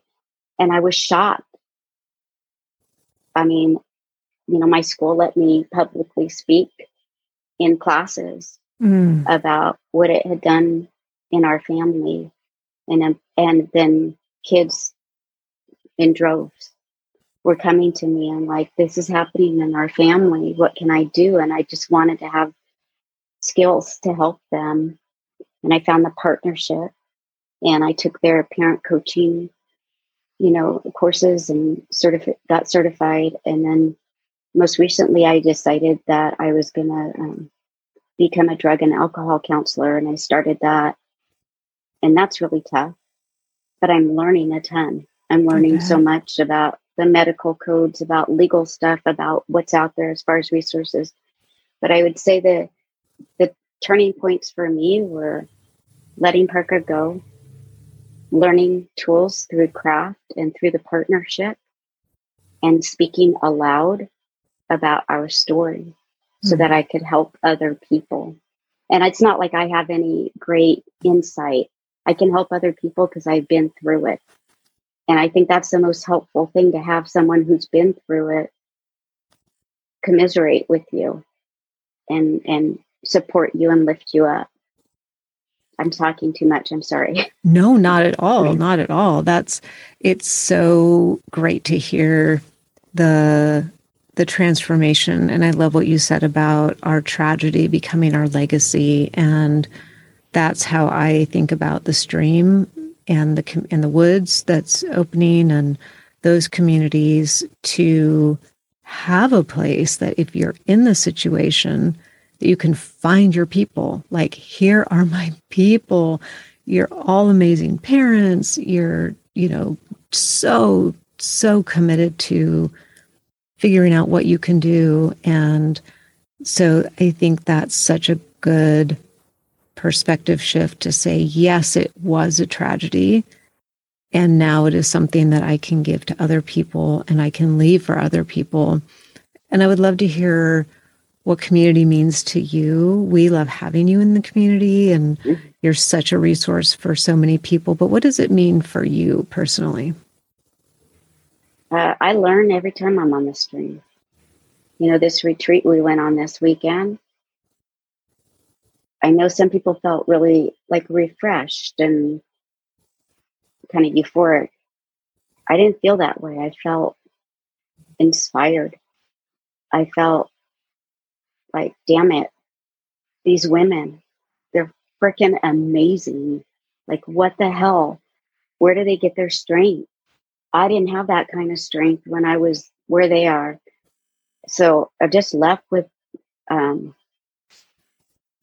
and I was shocked. I mean, you know, my school let me publicly speak in classes Mm. about what it had done in our family and and then kids in droves were coming to me and like this is happening in our family what can i do and i just wanted to have skills to help them and i found the partnership and i took their parent coaching you know courses and certifi- got certified and then most recently i decided that i was going to um, become a drug and alcohol counselor and I started that. And that's really tough. But I'm learning a ton. I'm learning so much about the medical codes, about legal stuff, about what's out there as far as resources. But I would say the the turning points for me were letting Parker go, learning tools through craft and through the partnership, and speaking aloud about our story mm-hmm. so hmm. that I could help other people. And it's not like I have any great insight. I can help other people because I've been through it. And I think that's the most helpful thing to have someone who's been through it commiserate with you and and support you and lift you up. I'm talking too much. I'm sorry. No, not at all. Not at all. That's it's so great to hear the the transformation and I love what you said about our tragedy becoming our legacy and that's how I think about the stream and the and the woods that's opening and those communities to have a place that if you're in the situation that you can find your people. Like here are my people. You're all amazing parents. You're you know so so committed to figuring out what you can do. And so i think that's such a good perspective shift to say, yes, it was a tragedy. And now it is something that I can give to other people and I can leave for other people. And I would love to hear what community means to you. We love having you in the community and mm-hmm. you're such a resource for so many people. But what does it mean for you personally? Uh, I learn every time I'm on the stream. You know, this retreat we went on this weekend, I know some people felt really like refreshed and kind of euphoric. I didn't feel that way. I felt inspired. I felt like, damn it, these women, they're freaking amazing. Like, what the hell? Where do they get their strength? I didn't have that kind of strength when I was where they are. So I just left with um,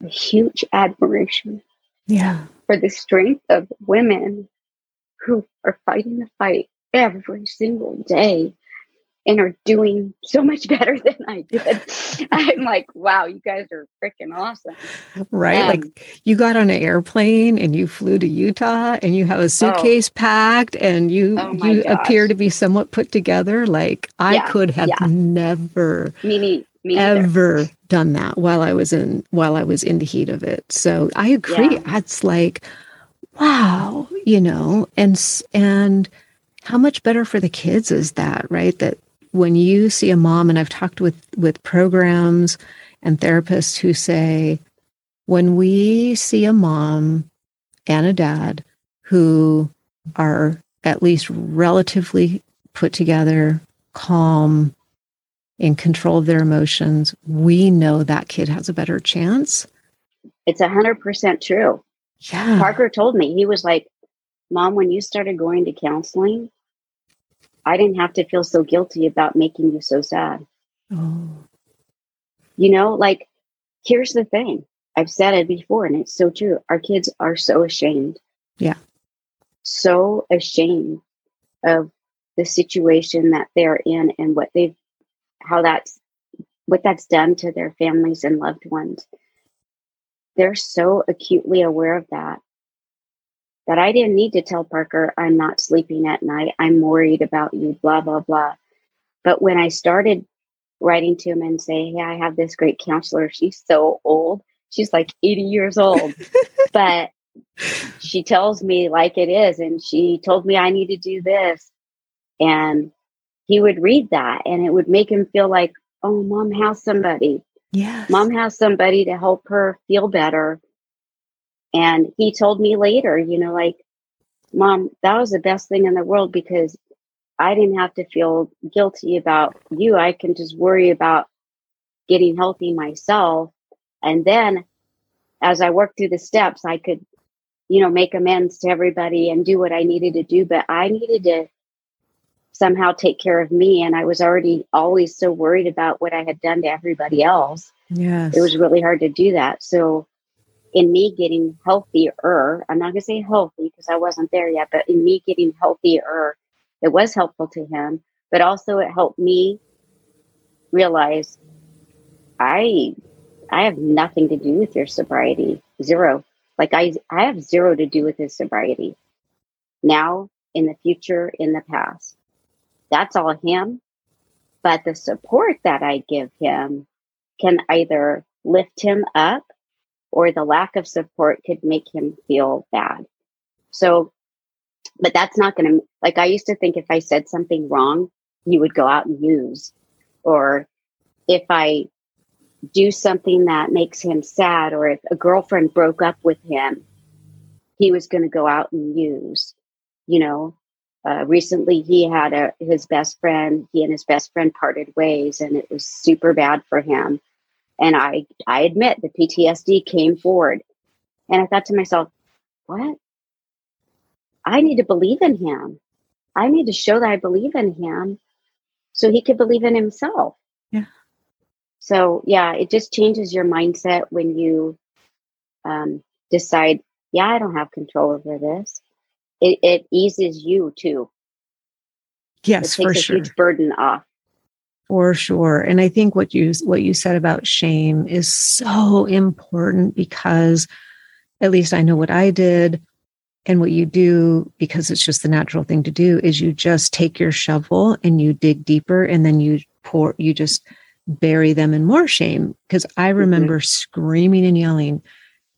huge admiration yeah for the strength of women who are fighting the fight every single day and are doing so much better than I did. I'm like, wow, you guys are freaking awesome. Right. Um, like you got on an airplane and you flew to Utah and you have a oh. suitcase oh, you and you oh you gosh. appear to be somewhat put together. Like I yeah, could have yeah. never me, me ever done that while I was in while I was in the heat of it. So I agree. Yeah. It's like, wow, you know, and and how much better for the kids is that, right? That when you see a mom, and I've talked with with programs and therapists who say, when we see a mom and a dad who are at least relatively put together, calm, in control of their emotions, we know that kid has a better chance. It's a hundred percent true. Yeah. Parker told me, he was like, Mom, when you started going to counseling, I didn't have to feel so guilty about making you so sad. Oh. You know, like, here's the thing I've said it before, and it's so true. Our kids are so ashamed. Yeah. So ashamed of the situation that they're in and what they've how that's what that's done to their families and loved ones. They're so acutely aware of that that I didn't need to tell Parker, I'm not sleeping at night. I'm worried about you, blah, blah, blah. But when I started writing to him and say, Hey, I have this great counselor. She's so old. She's like 80 years old. but she tells me like it is. And she told me I need to do this. And he would read that and it would make him feel like, oh, mom has somebody. Yeah. Mom has somebody to help her feel better. And he told me later, you know, like, mom, that was the best thing in the world because I didn't have to feel guilty about you. I can just worry about getting healthy myself. And then as I worked through the steps, I could, you know, make amends to everybody and do what I needed to do. But I needed to somehow take care of me. And I was already always so worried about what I had done to everybody else. Yes. It was really hard to do that. So, in me getting healthier, I'm not going to say healthy because I wasn't there yet, but in me getting healthier, it was helpful to him but also it helped me realize I I have nothing to do with your sobriety. Zero. Like I I have zero to do with his sobriety. Now, in the future, in the past. That's all him. But the support that I give him can either lift him up or the lack of support could make him feel bad. So, but that's not going to, like, I used to think if I said something wrong, he would go out and use. Or if I do something that makes him sad, or if a girlfriend broke up with him, he was going to go out and use. You know, uh, recently he had a, his best friend, he and his best friend parted ways, and it was super bad for him. And I, I admit the PTSD came forward. And I thought to myself, what? I need to believe in him. I need to show that I believe in him so he could believe in himself. Yeah. So, yeah, it just changes your mindset when you um, decide, yeah, I don't have control over this. It, it eases you too. Yes, it takes for a sure. huge burden off. For sure. And I think what you what you said about shame is so important because at least I know what I did and what you do because it's just the natural thing to do is you just take your shovel and you dig deeper and then you pour you just bury them in more shame because I remember mm-hmm. screaming and yelling,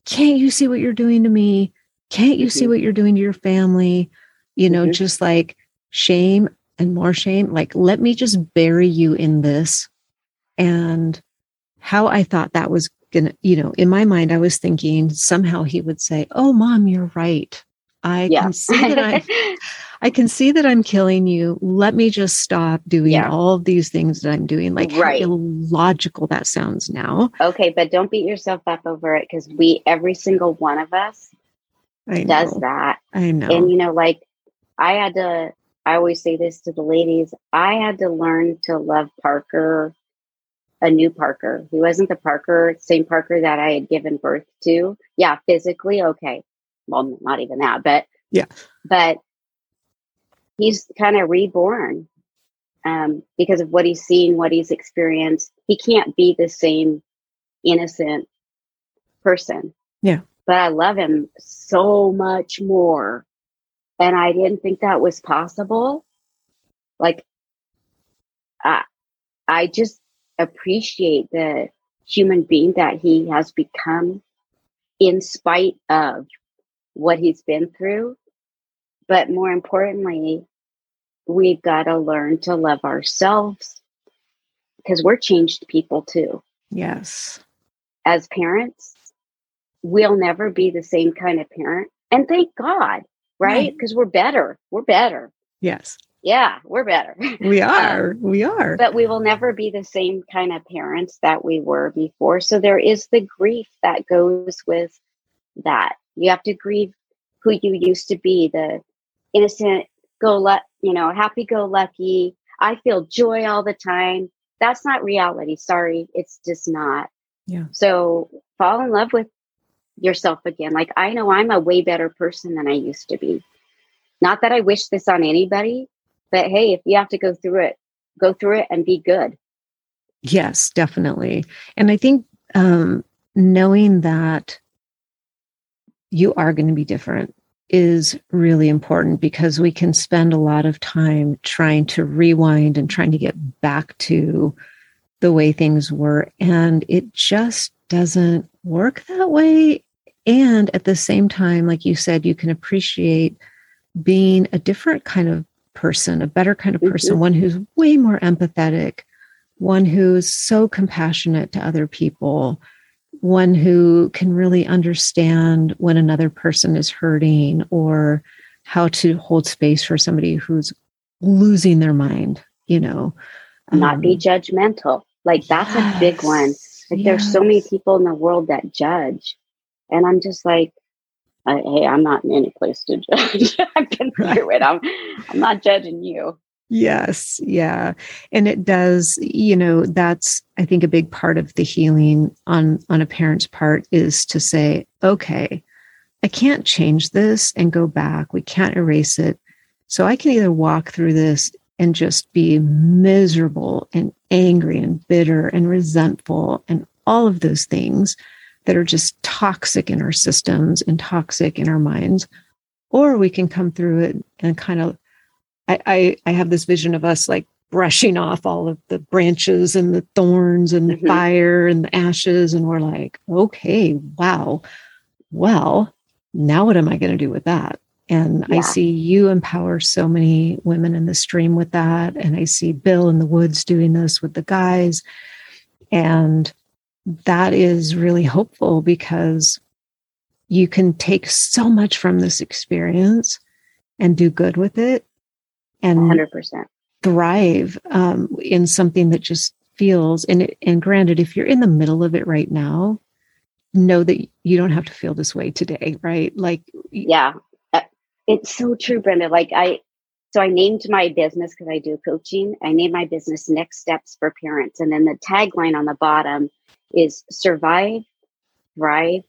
"Can't you see what you're doing to me? Can't you mm-hmm. see what you're doing to your family?" You know, mm-hmm. just like shame and more shame. Like, let me just bury you in this. And how I thought that was gonna, you know, in my mind, I was thinking somehow he would say, Oh, mom, you're right. I yeah. can see that I'm I can see that I'm killing you. Let me just stop doing yeah. all of these things that I'm doing. Like right. how illogical that sounds now. Okay, but don't beat yourself up over it because we every single one of us does that. I know. And you know, like I had to I always say this to the ladies. I had to learn to love Parker, a new Parker. He wasn't the Parker, same Parker that I had given birth to. Yeah, physically, okay. Well, not even that, but yeah. But he's kind of reborn um, because of what he's seen, what he's experienced. He can't be the same innocent person. Yeah. But I love him so much more and I didn't think that was possible. Like, I, I just appreciate the human being that he has become in spite of what he's been through. But more importantly, we've got to learn to love ourselves because we're changed people too. Yes. As parents, we'll never be the same kind of parent. And thank God right? Because right. we're better. We're better. Yes. Yeah, we're better. We are. Um, we are. But we will never be the same kind of parents that we were before. So there is the grief that goes with that. You have to grieve who you used to be, the innocent, go let you know, happy go lucky. I feel joy all the time. That's not reality. Sorry, it's just not. Yeah. So fall in love with yourself again. Like I know I'm a way better person than I used to be. Not that I wish this on anybody, but hey, if you have to go through it, go through it and be good. Yes, definitely. And I think um, knowing that you are going to be different is really important because we can spend a lot of time trying to rewind and trying to get back to the way things were. And it just doesn't work that way. And at the same time, like you said, you can appreciate being a different kind of person, a better kind of person, mm-hmm. one who's way more empathetic, one who's so compassionate to other people, one who can really understand when another person is hurting or how to hold space for somebody who's losing their mind, you know. Not um, be judgmental. Like that's yes, a big one. Like yes. there's so many people in the world that judge. And I'm just like, hey, I'm not in any place to judge. I've been through it. I'm, I'm not judging you. Yes, yeah. And it does, you know, that's I think a big part of the healing on on a parent's part is to say, okay, I can't change this and go back. We can't erase it. So I can either walk through this and just be miserable and angry and bitter and resentful and all of those things that are just toxic in our systems and toxic in our minds. Or we can come through it and kind of, I, I, I have this vision of us like brushing off all of the branches and the thorns and the mm-hmm. fire and the ashes. And we're like, okay, wow. Well, now what am I going to do with that? And yeah. I see you empower so many women in the stream with that. And I see Bill in the woods doing this with the guys. And that is really hopeful because you can take so much from this experience and do good with it and 100% thrive um, in something that just feels and it, and granted if you're in the middle of it right now know that you don't have to feel this way today right? Like yeah. Uh, it's so true brenda. Like i so i named my business because i do coaching i named my business next steps for parents and then the tagline on the bottom is survive thrive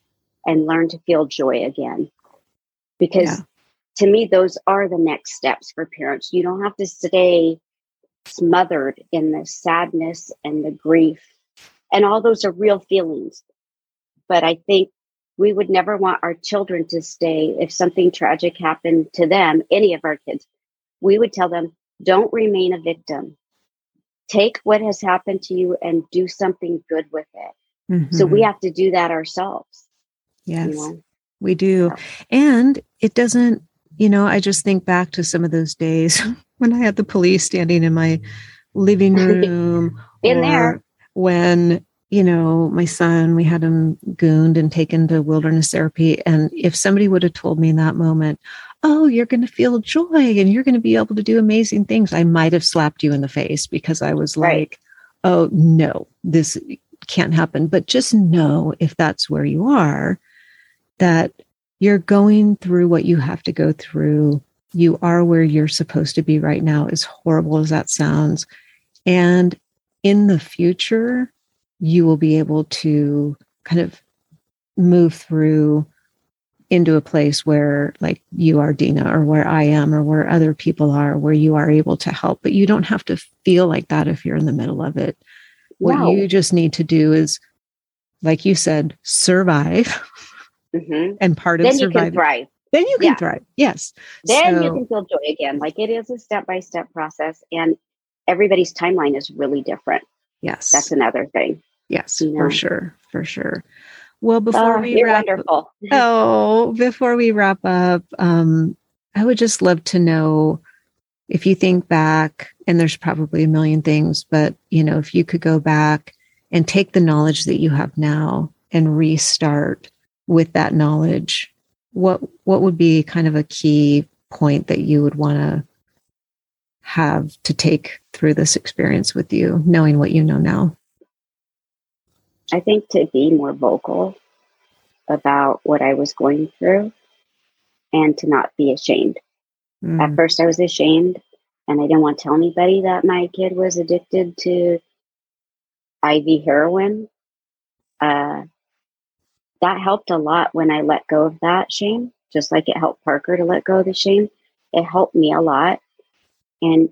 and learn to feel joy again because yeah. to me those are the next steps for parents you don't have to stay smothered in the sadness and the grief and all those are real feelings but I think we would never want our children to stay if something tragic happened to them, any of our kids. We would tell them, don't remain a victim. Take what has happened to you and do something good with it. Mm-hmm. So we mm-hmm. have to do that ourselves. Yes, you know? we do. And it doesn't, you know, I just think back to some of those days when I had the police standing in my living room. in there. When you know, my son, we had him gooned and taken to wilderness therapy. And if somebody would have told me in that moment, oh, you're going to feel joy and you're going to be able to do amazing things, I might have slapped you in the face because I was right. like, oh, no, this can't happen. But just know if that's where you are, that you're going through what you have to go through. You are where you're supposed to be right now, as horrible as that sounds. And in the future, you will be able to kind of move through into a place where like you are Dina or where I am or where other people are where you are able to help but you don't have to feel like that if you're in the middle of it what wow. you just need to do is like you said survive mm-hmm. and part of then surviving you can thrive then you can yeah. thrive yes then so, you can feel joy again like it is a step-by-step process and everybody's timeline is really different yes that's another thing Yes, you know? for sure, for sure. Well, before oh, we wrap, wonderful. oh, before we wrap up, um, I would just love to know if you think back, and there's probably a million things, but you know, if you could go back and take the knowledge that you have now and restart with that knowledge, what what would be kind of a key point that you would want to have to take through this experience with you, knowing what you know now? I think to be more vocal about what I was going through and to not be ashamed. Mm. At first, I was ashamed and I didn't want to tell anybody that my kid was addicted to IV heroin. Uh, that helped a lot when I let go of that shame, just like it helped Parker to let go of the shame. It helped me a lot. And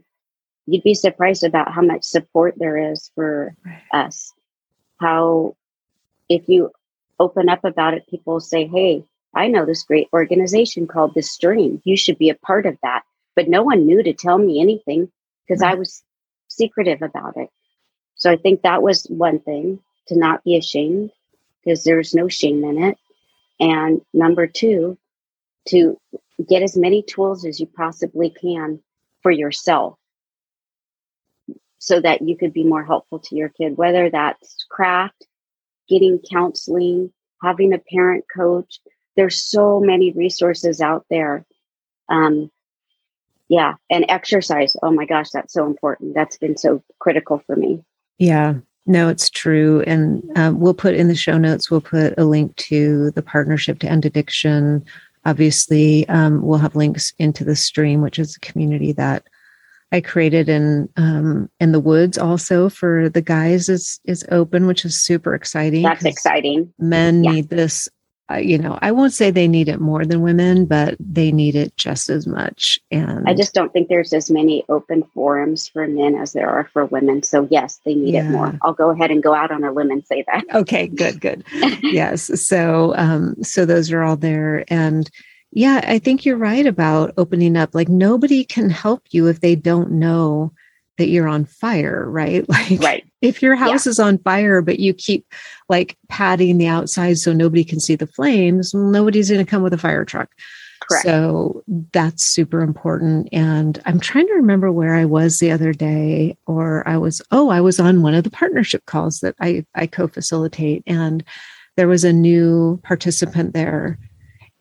you'd be surprised about how much support there is for us how if you open up about it, people say, Hey, I know this great organization called The Stream. You should be a part of that. But no one knew to tell me anything because I mm-hmm. was secretive about it. So I think that was one thing to not be ashamed because there's no shame in it. And number two, to get as many tools as you possibly can for yourself so that you could be more helpful to your kid, whether that's craft, getting counseling, having a parent coach. There's so many resources out there. Um, yeah, and exercise. Oh my gosh, that's so important. That's been so critical for me. Yeah, no, it's true. And um, we'll put in the show notes, we'll put a link to the Partnership to End Addiction. Obviously, um, we'll have links into the stream, which is a community that I created in um, in the woods also for the guys is is open, which is super exciting. That's exciting. Men yeah. need this uh, you know, I won't say they need it more than women, but they need it just as much. And I just don't think there's as many open forums for men as there are for women. So yes, they need yeah. it more. I'll go ahead and go out on a limb and say that. Okay, good, good. yes. So, um, so those are all there. And yeah, I think you're right about opening up. Like nobody can help you if they don't know that you're on fire, right? Like right. if your house yeah. is on fire, but you keep like padding the outside so nobody can see the flames, nobody's going to come with a fire truck. Correct. So that's super important. And I'm trying to remember where I was the other day, or I was, oh, I was on one of the partnership calls that I, I co facilitate. And there was a new participant there.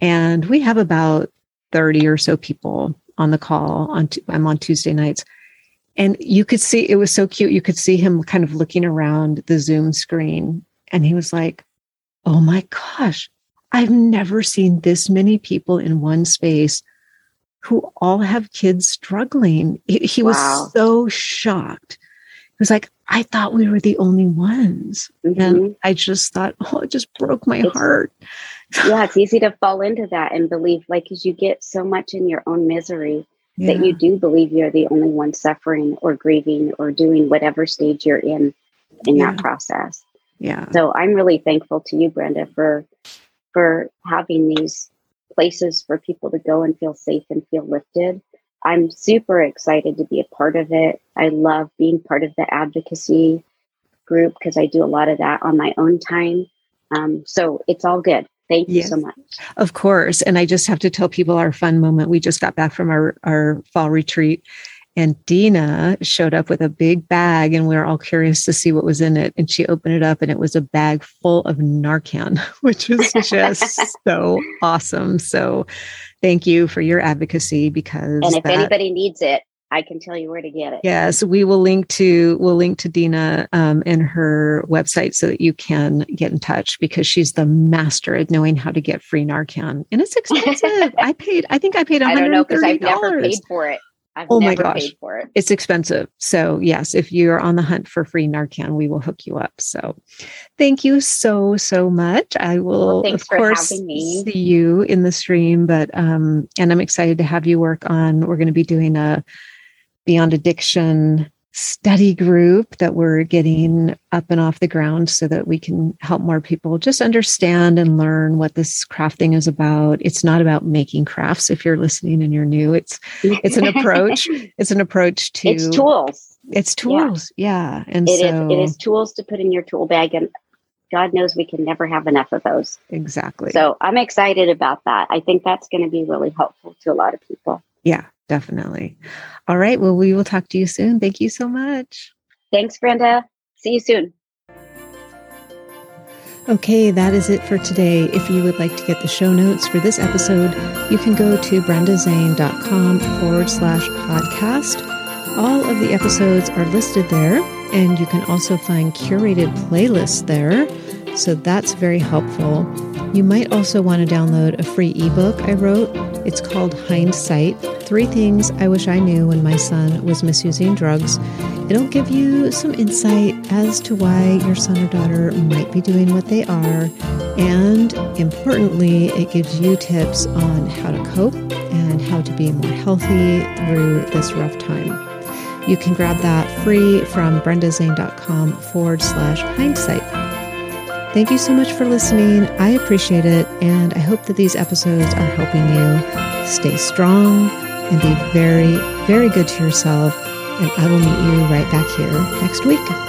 And we have about 30 or so people on the call on t- I'm on Tuesday nights and you could see it was so cute. You could see him kind of looking around the Zoom screen and he was like, Oh my gosh, I've never seen this many people in one space who all have kids struggling. He, he wow. was so shocked. He was like, I thought we were the only ones. Mm-hmm. And I just thought, oh, it just broke my it's, heart. Yeah, it's easy to fall into that and believe, like, as you get so much in your own misery yeah. that you do believe you're the only one suffering or grieving or doing whatever stage you're in in yeah. that process. Yeah. So I'm really thankful to you, Brenda, for for having these places for people to go and feel safe and feel lifted. I'm super excited to be a part of it. I love being part of the advocacy group because I do a lot of that on my own time. Um, so it's all good. Thank you yes, so much. Of course. And I just have to tell people our fun moment. We just got back from our, our fall retreat and Dina showed up with a big bag and we were all curious to see what was in it. And she opened it up and it was a bag full of Narcan, which was just so awesome. So thank you for your advocacy because And if that, anybody needs it, I can tell you where to get it. Yes, we will link to we'll link to Dina um, and her website so that you can get in touch because she's the master at knowing how to get free Narcan, and it's expensive. I paid. I think I paid. I don't know because I've never paid for it. I've oh my gosh, for it. it's expensive. So yes, if you're on the hunt for free Narcan, we will hook you up. So thank you so so much. I will well, of course see you in the stream, but um, and I'm excited to have you work on. We're going to be doing a Beyond Addiction study group that we're getting up and off the ground so that we can help more people just understand and learn what this crafting is about. It's not about making crafts if you're listening and you're new. It's it's an approach. it's an approach to It's tools. It's tools. Yeah. yeah. And it so, is, it is tools to put in your tool bag and God knows we can never have enough of those. Exactly. So I'm excited about that. I think that's going to be really helpful to a lot of people. Yeah, definitely. All right. Well, we will talk to you soon. Thank you so much. Thanks, Brenda. See you soon. Okay, that is it for today. If you would like to get the show notes for this episode, you can go to brendazane.com forward slash podcast. All of the episodes are listed there, and you can also find curated playlists there. So that's very helpful. You might also want to download a free ebook I wrote. It's called Hindsight Three Things I Wish I Knew When My Son Was Misusing Drugs. It'll give you some insight as to why your son or daughter might be doing what they are. And importantly, it gives you tips on how to cope and how to be more healthy through this rough time. You can grab that free from brendazane.com forward slash hindsight. Thank you so much for listening. I appreciate it. And I hope that these episodes are helping you stay strong and be very, very good to yourself. And I will meet you right back here next week.